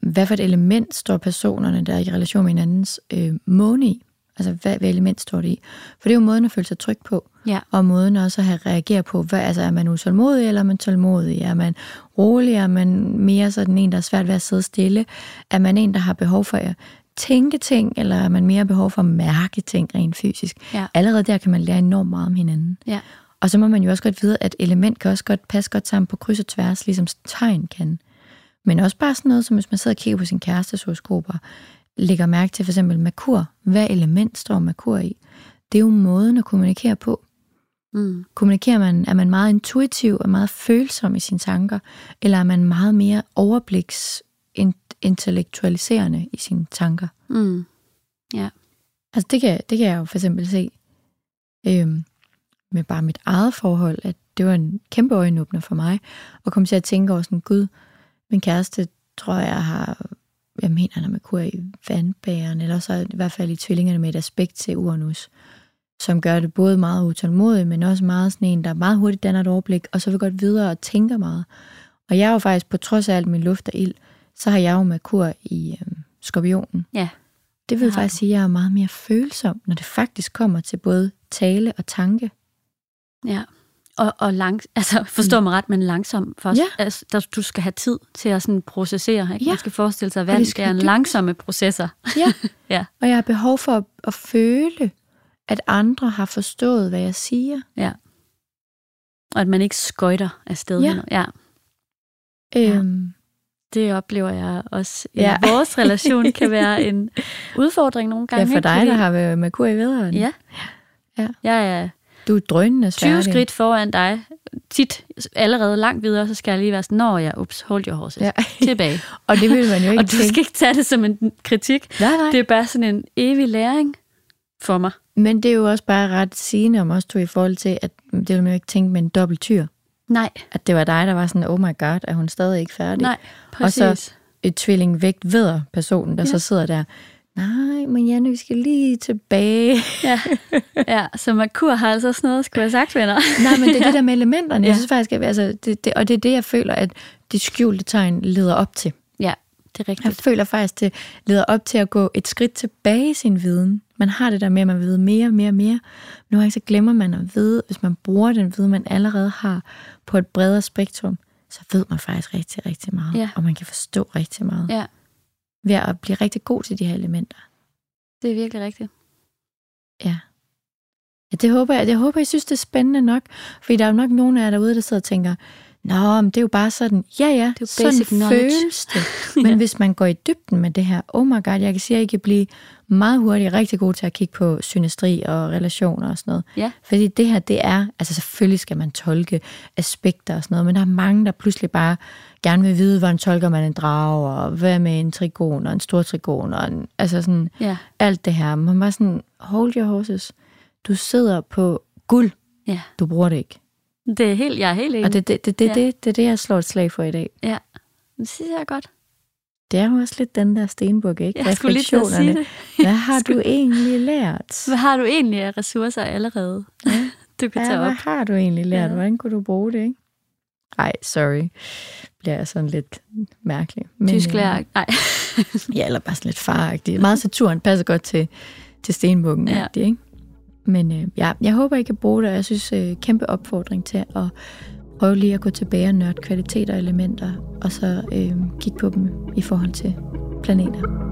hvad for et element står personerne, der er i relation med hinandens øh, måne i. Altså, hvad, hvad element står det i? For det er jo måden at føle sig tryg på, Ja. og måden også at have reageret på, hvad, altså er man utålmodig, eller er man tålmodig? Er man rolig? Er man mere sådan en, der er svært ved at sidde stille? Er man en, der har behov for at tænke ting, eller er man mere behov for at mærke ting rent fysisk? Ja. Allerede der kan man lære enormt meget om hinanden. Ja. Og så må man jo også godt vide, at element kan også godt passe godt sammen på kryds og tværs, ligesom tegn kan. Men også bare sådan noget, som hvis man sidder og kigger på sin kærestes horoskoper, lægger mærke til for eksempel Merkur. Hvad element står Merkur i? Det er jo måden at kommunikere på. Mm. Kommunikerer man, er man meget intuitiv og meget følsom i sine tanker, eller er man meget mere overbliks intellektualiserende i sine tanker? Mm. Altså det kan, det kan jeg jo for eksempel se øhm, med bare mit eget forhold, at det var en kæmpe øjenåbner for mig, at komme til at tænke over sådan, gud, min kæreste tror jeg har, jeg mener han har Merkur i vandbæren, eller så i hvert fald i tvillingerne med et aspekt til Uranus, som gør det både meget utålmodig, men også meget sådan en, der meget hurtigt danner et overblik, og så vil godt videre og tænker meget. Og jeg er jo faktisk, på trods af alt min luft og ild, så har jeg jo Merkur i øhm, skorpionen. Ja. Det vil har faktisk sige, at jeg er meget mere følsom, når det faktisk kommer til både tale og tanke. Ja. Og, og lang, altså forstå mig ret, men langsom først. Ja. Altså, der, du skal have tid til at sådan processere. Ikke? Ja. Man skal forestille sig, at det er en langsomme processer. Ja. Ja. Og jeg har behov for at, at føle, at andre har forstået, hvad jeg siger. Ja. Og at man ikke skøjter afsted. Ja. hen. ja. Ja. Øhm, Det oplever jeg også i Ja. ja. vores relation kan være en udfordring nogle ja, gange. for ikke? dig, der har været Merkur i vederen. Ja. Ja. Jeg er Du er drønende 20 sværdig. skridt foran dig. Tit allerede langt videre, så skal jeg lige være sådan, når jeg, ups, hold your horses. Ja. Tilbage. Og det vil man jo ikke Og du skal ikke tage det som en kritik. Nej, nej. Det er bare sådan en evig læring for mig. Men det er jo også bare ret sigende om os to i forhold til, at det vil man jo ikke tænke med en dobbelt tyr. Nej, At det var dig, der var sådan, oh my god, er hun stadig ikke færdig? nej, Og så- præcis. Et tvillingvægt ved personen, der Ja. så sidder der. Nej, men Janne, vi skal lige tilbage. Ja. ja, så Merkur har altså også noget, skulle jeg have sagt, venner. Nej, men det er det der med elementerne. Jeg Ja. synes faktisk, at altså, det, det, og det er det, jeg føler, at det skjulte tegn leder op til. Ja, det er Jeg rigtigt. føler faktisk, det leder op til at gå et skridt tilbage i sin viden. Man har det der med, at man ved mere og mere og mere. Nogle gange så glemmer man at vide, hvis man bruger den viden, man allerede har på et bredere spektrum, så ved man faktisk rigtig, rigtig meget. Ja. Og man kan forstå rigtig meget. Ja. Ved at blive rigtig god til de her elementer. Det er virkelig rigtigt. Ja. ja det håber jeg. Jeg håber, I synes, det er spændende nok. Fordi der er jo nok nogen af jer derude, der sidder og tænker, Nå, men det er jo bare sådan, ja ja, Det er jo sådan knowledge." føles det. Men Ja. hvis man går i dybden med det her, oh my god, jeg kan sige, at I kan blive meget hurtigt rigtig god til at kigge på synestri og relationer og sådan noget. Ja. Fordi det her, det er, altså selvfølgelig skal man tolke aspekter og sådan noget, men der er mange, der pludselig bare gerne vil vide, hvordan tolker man en drage, og hvad med en trigon og en stor trigon, og en, altså sådan Ja. alt det her. Man bare sådan, hold your horses. Du sidder på guld, Ja. du bruger det ikke. Det er helt, jeg er helt enig. Og det det, det, det, Ja. det, det, det, jeg slår et slag for i dag. Ja, det synes jeg er godt. Det er jo også lidt den der stenbuk, ikke? Jeg skulle lige sige det. Hvad har du egentlig lært? Hvad har du egentlig af ressourcer allerede, du kan Ja, tage hvad op? har du egentlig lært? Ja. Hvordan kunne du bruge det, ikke? Ej, sorry. Bliver jeg sådan lidt mærkelig. Men, Tysklærer. øh, Nej. Ja, eller bare sådan lidt faragtig. Meget Saturn passer godt til, til stenbukken, Ja. ikke? Men øh, ja, jeg håber, I kan bruge det, jeg synes, øh, kæmpe opfordring til at prøve lige at gå tilbage og nørde kvaliteter og elementer, og så øh, kigge på dem i forhold til planeter.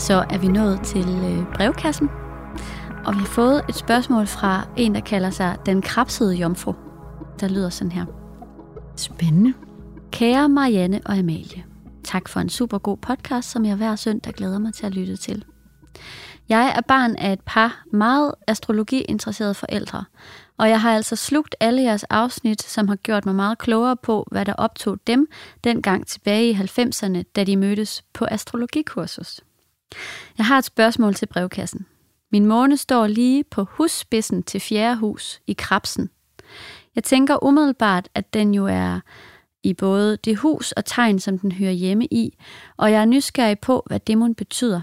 Så er vi nået til øh, brevkassen, og vi har fået et spørgsmål fra en, der kalder sig Den Krabsede Jomfru, der lyder sådan her. Spændende. Kære Marianne og Amalie, tak for en super god podcast, som jeg hver søndag glæder mig til at lytte til. Jeg er barn af et par meget astrologi-interesserede forældre, og jeg har altså slugt alle jeres afsnit, som har gjort mig meget klogere på, hvad der optog dem dengang tilbage i 90'erne, da de mødtes på astrologikursus. Jeg har et spørgsmål til brevkassen. Min måne står lige på husspidsen til fjerde hus i Krabsen. Jeg tænker umiddelbart, at den jo er i både det hus og tegn, som den hører hjemme i, og jeg er nysgerrig på, hvad det mon betyder.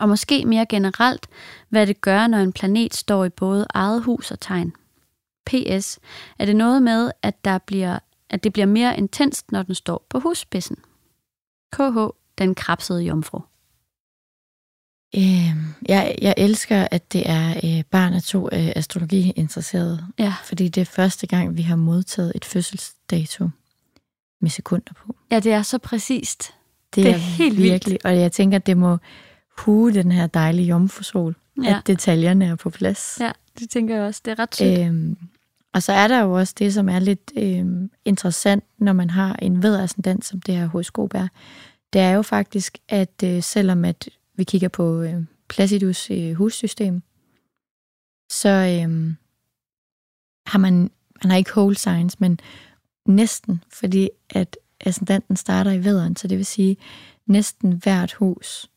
Og måske mere generelt, hvad det gør, når en planet står i både eget hus og tegn. PS. Er det noget med, at, der bliver, at det bliver mere intenst, når den står på husspidsen? KH, den krabsede jomfru. Øh, jeg, jeg elsker, at det er øh, barn af to øh, astrologi-interesserede, Ja. fordi det er første gang, vi har modtaget et fødselsdato med sekunder på. ja, det er så præcist. Det, Det er helt vildt. virkelig, og jeg tænker, at det må hue den her dejlige jomfrusol, Ja. at detaljerne er på plads. Ja, det tænker jeg også. Det er ret sødt. Øhm, og så er der jo også det, som er lidt øhm, interessant, når man har en vedascendant, som det her horoskop er. Det er jo faktisk, at øh, selvom at vi kigger på øh, Placidus øh, hussystem, så øhm, har man, man har ikke whole signs, men næsten, fordi at ascendanten starter i vederen, så det vil sige, næsten hvert hus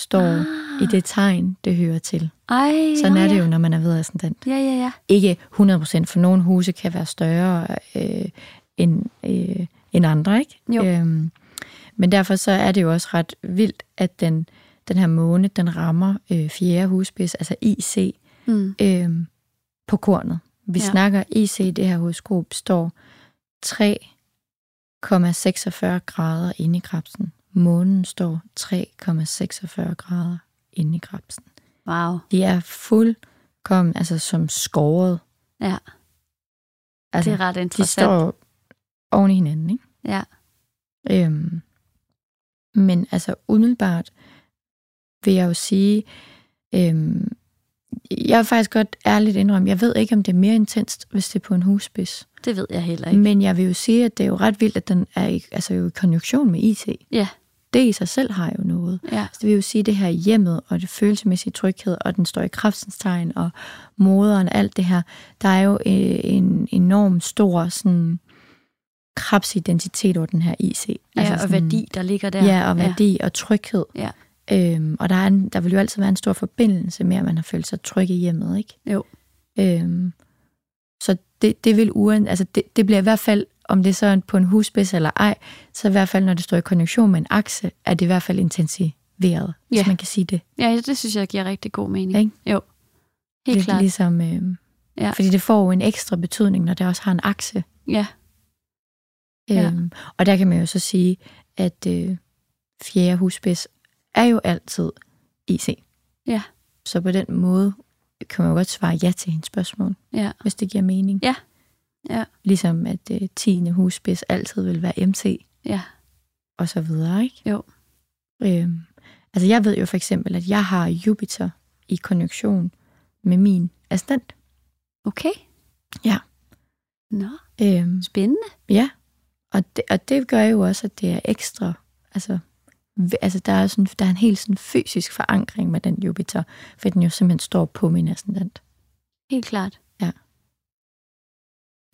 står ah. i det tegn, det hører til. Ej, Sådan er det ja. jo, når man er vedascendant. Ja, ja, ja. Ikke 100%, for nogle huse kan være større øh, end, øh, end andre, ikke? Jo. Øhm, men derfor så er det jo også ret vildt, at den, den her måne, den rammer øh, fjerde husspids, altså IC, Mm. øh, på kornet. Vi Ja. snakker IC, det her horoskop, står 3,46 grader inde i krabsen. Månen står 3,46 grader inde i krabsen. Wow. De er fuldkommen, altså som skåret. Ja, Altså, det er ret de interessant. står oven i hinanden, ikke? Ja. Øhm, men altså umiddelbart vil jeg jo sige, øhm, jeg vil faktisk godt ærligt indrømme, jeg ved ikke, om det er mere intenst, hvis det er på en husspids. Det ved jeg heller ikke. Men jeg vil jo sige, at det er jo ret vildt, at den er i, altså jo i konjunktion med IT. Ja, Det i sig selv har jo noget. ja, Så det vil jo sige, at det her hjemmet og det følelsesmæssige tryghed, og den står i kraftens tegn, og moderen, alt det her, der er jo øh, en enorm stor sådan, krabsidentitet over den her IC. ja og sådan, værdi, der ligger der. Ja, og værdi ja. og tryghed. Ja. Øhm, og der, er en, der vil jo altid være en stor forbindelse med, at man har følt sig tryg i hjemmet, ikke? Jo. Øhm, så det, det vil uen, altså det, det bliver i hvert fald, om det er så på en husspids eller ej, så i hvert fald, når det står i konjunktion med en akse, er det i hvert fald intensiveret, hvis Ja. man kan sige det. Ja, det synes jeg giver rigtig god mening. Ikke? Jo, helt Lidt klart. Ligesom, øhm, Ja. Fordi det får jo en ekstra betydning, når det også har en akse. Ja, Ja. Øhm, og der kan man jo så sige, at øh, fjerde husspids er jo altid IC. Ja. Så på den måde kan man jo godt svare ja til hendes spørgsmål, Ja. hvis det giver mening. Ja. Ja. Ligesom at øh, 10. husspids altid vil være MC, Ja. og så videre, ikke? Jo. Øhm, altså jeg ved jo for eksempel, at jeg har Jupiter i konjunktion med min ascendant. Okay. Ja. Nå, Øhm, spændende. ja, og det, og det gør jo også, at det er ekstra, altså, altså der, er sådan, der er en helt sådan fysisk forankring med den Jupiter, for den jo simpelthen står på min ascendant. Helt klart. Ja.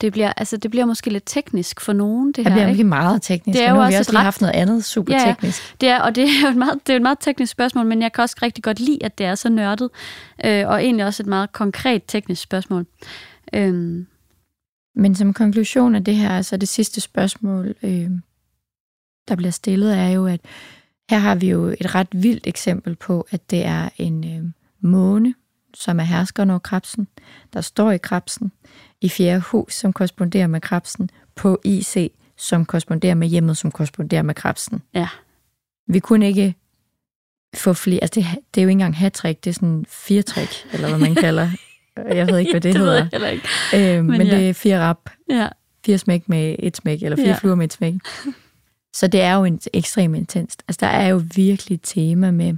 Det bliver, altså, det bliver måske lidt teknisk for nogen, det Det her. bliver ikke? meget teknisk, Det er jo nu har vi også ret- haft noget andet super Ja, ja. teknisk. Det er, og det er jo et meget, det er et meget teknisk spørgsmål, men jeg kan også rigtig godt lide, at det er så nørdet, øh, og egentlig også et meget konkret teknisk spørgsmål. Øhm, Men som konklusion af det her, altså det sidste spørgsmål, øh, der bliver stillet, er jo, at her har vi jo et ret vildt eksempel på, at det er en øh, måne, som er herskeren over krabsen, der står i krabsen, i fjerde hus, som korresponderer med krabsen, på IC, som korresponderer med hjemmet, som korresponderer med krabsen. Ja. Vi kunne ikke få flere, altså det, det er jo ikke engang hat-trick, det er sådan fire-trick, eller hvad man kalder. Jeg ved ikke, hvad det, det ved hedder. jeg heller ikke. Øh, men Men ja. det er fire rap, Ja, fire smæk med et smæk, eller fire Ja. fluer med et smæk. Så det er jo en, ekstremt intenst. Altså, der er jo virkelig et tema med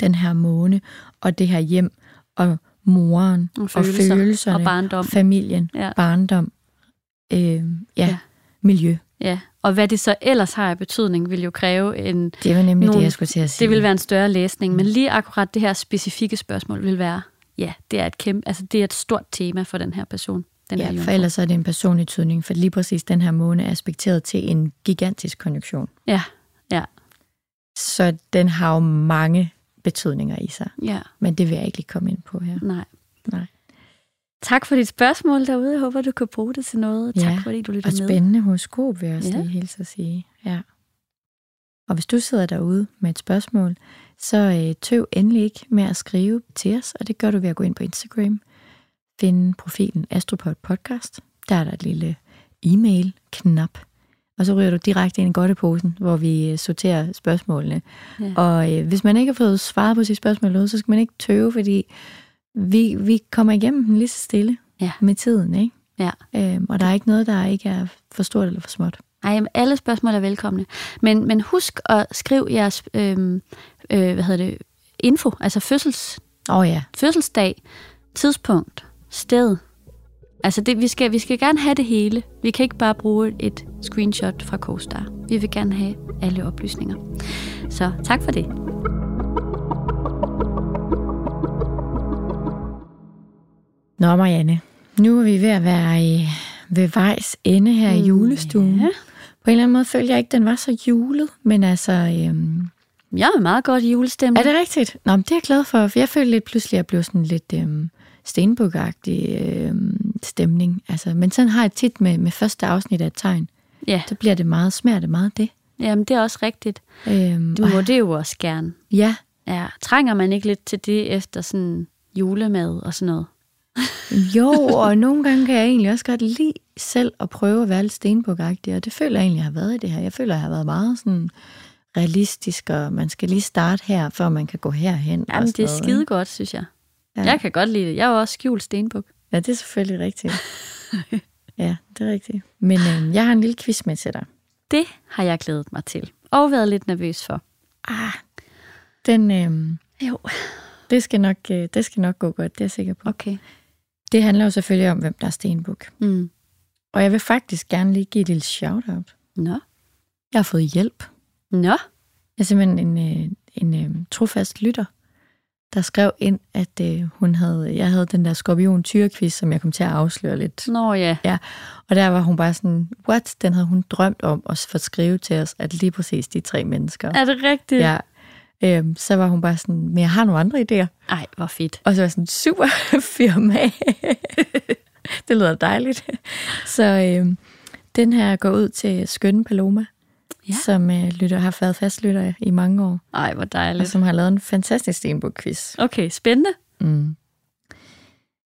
den her måne, og det her hjem, og moren, og følelser, og, følelserne, og barndom. familien, Ja. barndom, øh, ja, Ja. ja, miljø. Ja, og hvad det så ellers har af betydning, vil jo kræve en... Det var nemlig Nogle- det, jeg skulle til at sige. Det vil være en større læsning, men lige akkurat det her specifikke spørgsmål vil være, ja, det er et kæmpe, altså det er et stort tema for den her person. Den her Ja, jomfru. for ellers er det en personlig tydning, for lige præcis den her måne er aspekteret til en gigantisk konjunktion. Ja, ja, Så den har jo mange betydninger i sig, ja, men det vil jeg ikke lige komme ind på her. nej. Nej. Tak for dit spørgsmål derude. Jeg håber, du kan bruge det til noget. Tak Ja, fordi du lytter Og med. spændende horoskop, vil jeg også ja. lige hilse at sige. Ja. Og hvis du sidder derude med et spørgsmål, så øh, tøv endelig ikke med at skrive til os, og det gør du ved at gå ind på Instagram, finde profilen Astropod Podcast. Der er der et lille e-mail-knap, og så ryger du direkte ind i godteposen, hvor vi øh, sorterer spørgsmålene. Ja. Og øh, hvis man ikke har fået svaret på sit spørgsmål derude, så skal man ikke tøve, fordi vi, vi kommer igennem den lige så stille Ja. med tiden, ikke? Ja. Øhm, og der er ikke noget, der ikke er for stort eller for småt. Ej, alle spørgsmål er velkomne. Men, men husk at skrive jeres øhm, øh, hvad hedder det, info, altså fødsels, oh, ja, fødselsdag, tidspunkt, sted. Altså det, vi, skal, vi skal gerne have det hele. Vi kan ikke bare bruge et screenshot fra CoStar. Vi vil gerne have alle oplysninger. Så tak for det. Nå Marianne, nu er vi ved at være i, ved vejs ende her i julestuen. Mm, Ja. På en eller anden måde følte jeg ikke, den var så julet, men altså... Øhm, Jeg er meget godt i julestemning. er det rigtigt? Nå, men det er jeg glad for, for jeg følte lidt pludselig, at jeg blev sådan lidt øhm, stenbukagtig øhm, stemning. Altså, men sådan har jeg tit med, med første afsnit af et tegn. Ja, Så bliver det meget, smager det meget det. jamen det er også rigtigt. Øhm, Du må det jo også gerne. ja, Ja, trænger man ikke lidt til det efter sådan julemad og sådan noget? Jo, og nogle gange kan jeg egentlig også godt lide selv at prøve at være lidt stenbukagtig, og det føler jeg egentlig, jeg har været i det her. Jeg føler, jeg har været meget sådan realistisk, og man skal lige starte her, før man kan gå herhen. Jamen, det er skide godt, synes jeg. Ja. Jeg kan godt lide det. Jeg er jo også skjult stenbuk. Ja, det er selvfølgelig rigtigt. ja, det er rigtigt. Men øhm, jeg har en lille quiz med til dig. Det har jeg glædet mig til. Og været lidt nervøs for. Ah, den, øhm, Jo. det, skal nok, øh, det skal nok gå godt, det er jeg sikker på. Okay. Det handler jo selvfølgelig om, hvem der er stenbuk. Mm. Og jeg vil faktisk gerne lige give et lille shout-out. Nå. Jeg har fået hjælp. Nå. Jeg er simpelthen en, øh, en øh, trofast lytter, der skrev ind, at øh, hun havde, jeg havde den der skorpion tyrequiz, som jeg kom til at afsløre lidt. Nå ja. Og der var hun bare sådan, what? Den havde hun drømt om at få skrive til os, at lige præcis de tre mennesker. Er det rigtigt? Ja. Øhm, så var hun bare sådan, men jeg har nogle andre idéer. Ej, hvor fedt. Og så var jeg sådan, super firma. det lyder dejligt. Så øhm, den her går ud til Skønne Paloma, Ja. som øh, lytter, har været fastlytter i mange år. Ej, hvor og dejligt. som har lavet en fantastisk stenbuk-quiz. Okay, spændende. Mm.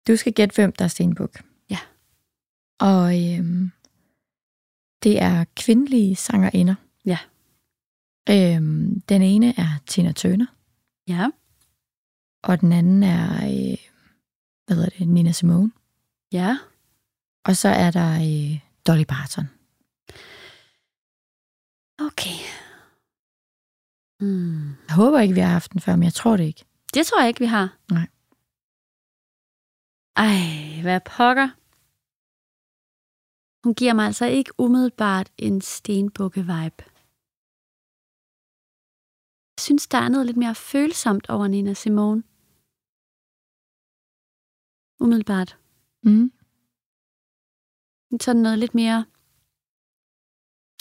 Du skal gætte, hvem der er stenbuk. Ja. Og øhm, Det er kvindelige sangerinder. Ja. Øhm, den ene er Tina Turner, Ja. og den anden er, øh, hvad hedder det, Nina Simone. Ja. Og så er der øh, Dolly Parton. Okay. Hmm. Jeg håber ikke, vi har haft den før, men jeg tror det ikke. Det tror jeg ikke, vi har. Nej. Ej, hvad pokker. Hun giver mig altså ikke umiddelbart en stenbukke-vibe. Jeg synes, der er noget lidt mere følsomt over Nina Simone. Umiddelbart. Mm. Sådan noget lidt mere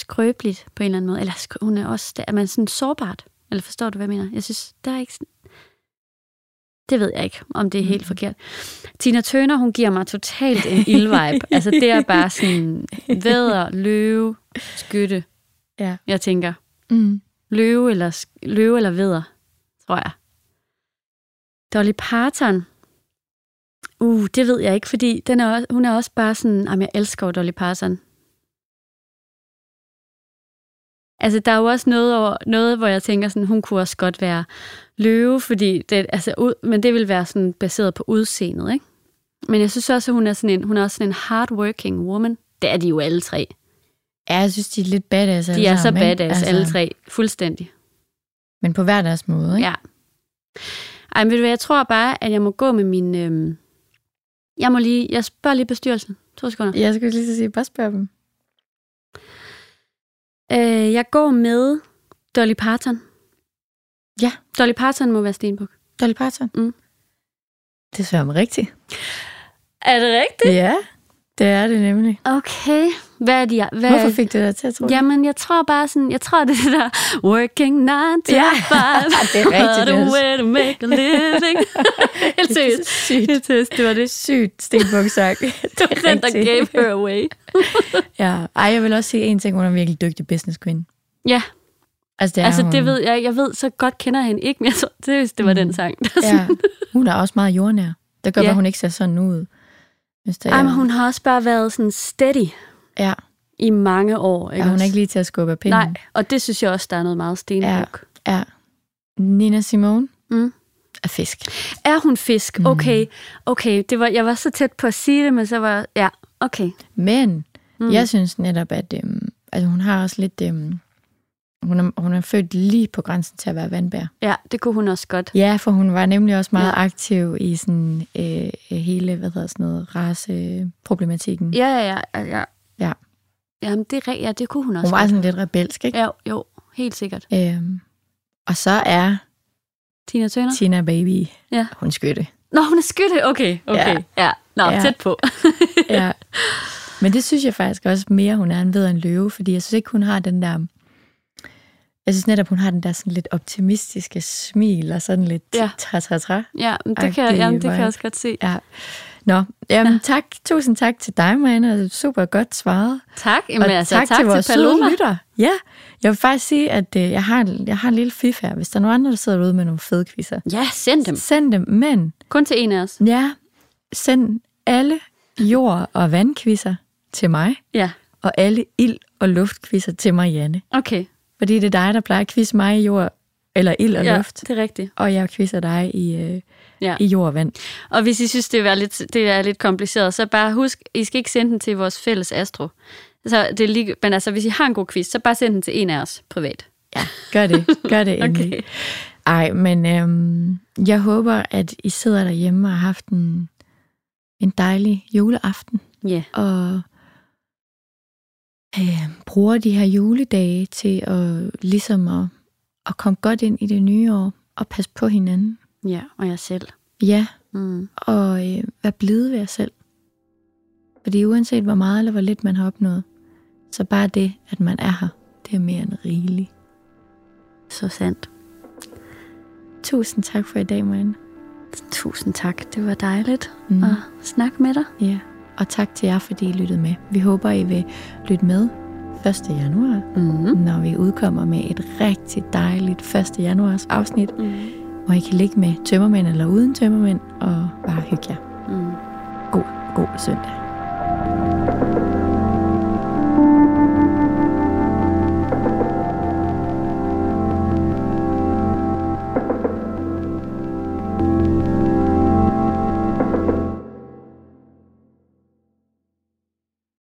skrøbeligt på en eller anden måde. Eller hun er også, er man sådan sårbart? Eller forstår du, hvad jeg mener? Jeg synes, der er ikke sådan... Det ved jeg ikke, om det er helt Mhm. forkert. Tina Turner, hun giver mig totalt en ildvibe. altså, det er bare sådan væder, løve, skytte. Ja. Jeg tænker, Mm løve eller, løve eller veder, tror jeg. Dolly Parton. Uh, det ved jeg ikke, fordi den er også, hun er også bare sådan, jamen jeg elsker Dolly Parton. Altså, der er jo også noget, over, noget, hvor jeg tænker sådan, hun kunne også godt være løve, fordi det, altså, ud, men det vil være sådan baseret på udseendet, ikke? Men jeg synes også, at hun er, sådan en, hun er også sådan en hardworking woman. Det er de jo alle tre. Ja, jeg synes, de er lidt badass alle De er så sammen, ikke? badass, altså, alle tre. Fuldstændig. Men på hver deres måde, ikke? Ja. Ej, men ved du hvad, jeg tror bare, at jeg må gå med min... Øhm, jeg må lige... Jeg spørger lige bestyrelsen. To sekunder. Jeg skulle lige så sige, bare spørg dem. Øh, jeg går med Dolly Parton. Ja. Dolly Parton må være Stenbuk. Dolly Parton? Mm. Det er rigtigt. Er det rigtigt? Ja, det er det nemlig. Okay. Hvad er de? Hvad Hvorfor fik du dig til at tro det? Jamen, jeg tror bare sådan... Jeg tror, det er det der... Working nine to Ja, five. det er rigtigt, Niels. way to make a living. Helt seriøst. Sygt. Helt seriøst, det var det. Sygt stenbuksang. Det var den, der gave her away. ja. Ej, jeg vil også sige en ting, hun er en virkelig dygtig business queen. Ja, Altså, det altså hun. det ved jeg. Jeg ved så godt kender jeg hende ikke, men jeg tror, det, det var Mm. den sang. Ja, hun er også meget jordnær. Det gør, Ja. at hun ikke ser sådan ud. Hvis det Ej, men hun har også bare været sådan steady Ja, i mange år. Ikke ja, hun er ikke lige til at skubbe af pinden. Nej, og det synes jeg også, der er noget meget stenbuk. Ja. Nina Simone Mm. er fisk. Er hun fisk? Mm. Okay, okay. Det var, jeg var så tæt på at sige det, men så var ja, okay. Men Mm. mm. jeg synes netop, at øhm, altså, hun har også lidt... Øhm, hun, er, hun er født lige på grænsen til at være vandbær. Ja, det kunne hun også godt. Ja, for hun var nemlig også meget Ja. ja. aktiv i sådan øh, hele, hvad hedder sådan noget, raceproblematikken. Ja, ja, ja. ja. Ja. Jamen, det, ja, det kunne hun også Hun var godt. sådan lidt rebelsk, ikke? Jo, jo, helt sikkert. Øhm, og så er Tina Turner? Tina Baby, Ja. hun skytte. Nå, hun er skytte. Okay, okay. Ja. Ja. ja. Nå, Ja. tæt på. Ja. Men det synes jeg faktisk også mere, hun er en ved en løve, fordi jeg synes ikke, hun har den der... Jeg synes netop, hun har den der sådan lidt optimistiske smil, og sådan lidt Ja. tra-tra-tra. Ja, men det kan, Agtig jamen, det kan jeg også godt se. Ja. Nå, jamen, ja. tak. Tusind tak til dig, Marianne. Super godt svaret. Tak. Jamen, Og altså, tak, tak til vores Paloma. søde lytter. Ja, jeg vil faktisk sige, at øh, jeg, har, en- jeg har en lille fif her. Hvis der er nogen andre, der sidder derude med nogle fede quizzer, Ja, send dem. send dem. Men Kun til en af os. ja, send alle jord- og vandquizzer til mig, Ja, og alle ild- og luftquizzer til Marianne. okay. Fordi det er dig, der plejer at quizze mig i jord, eller ild og ja, luft, det er rigtigt. og jeg quizzer dig i, øh, Ja. i jord og vand. Og hvis I synes, det er lidt, det er lidt kompliceret, så bare husk, I skal ikke sende den til vores fælles astro. Så det er lige, men altså, hvis I har en god quiz, så bare send den til en af os privat. Ja, gør det. Gør det endelig. Okay. Ej, men øhm, jeg håber, at I sidder derhjemme og har haft en, en dejlig juleaften, Ja. og øh, bruger de her juledage til at, ligesom at, at komme godt ind i det nye år, og passe på hinanden. Ja, og jeg selv. Ja, Mm. og øh, være blide ved jer selv. Fordi uanset hvor meget eller hvor lidt man har opnået, så bare det, at man er her, det er mere end rigeligt. Så sandt. Tusind tak for i dag, Marianne. Tusind tak. Det var dejligt Mm. at snakke med dig. Ja, og tak til jer, fordi I lyttede med. Vi håber, I vil lytte med 1. januar, Mm. når vi udkommer med et rigtig dejligt 1. januars afsnit, Mm hvor I kan ligge med tømmermænd eller uden tømmermænd og bare hygge jer. Mm. God, god søndag.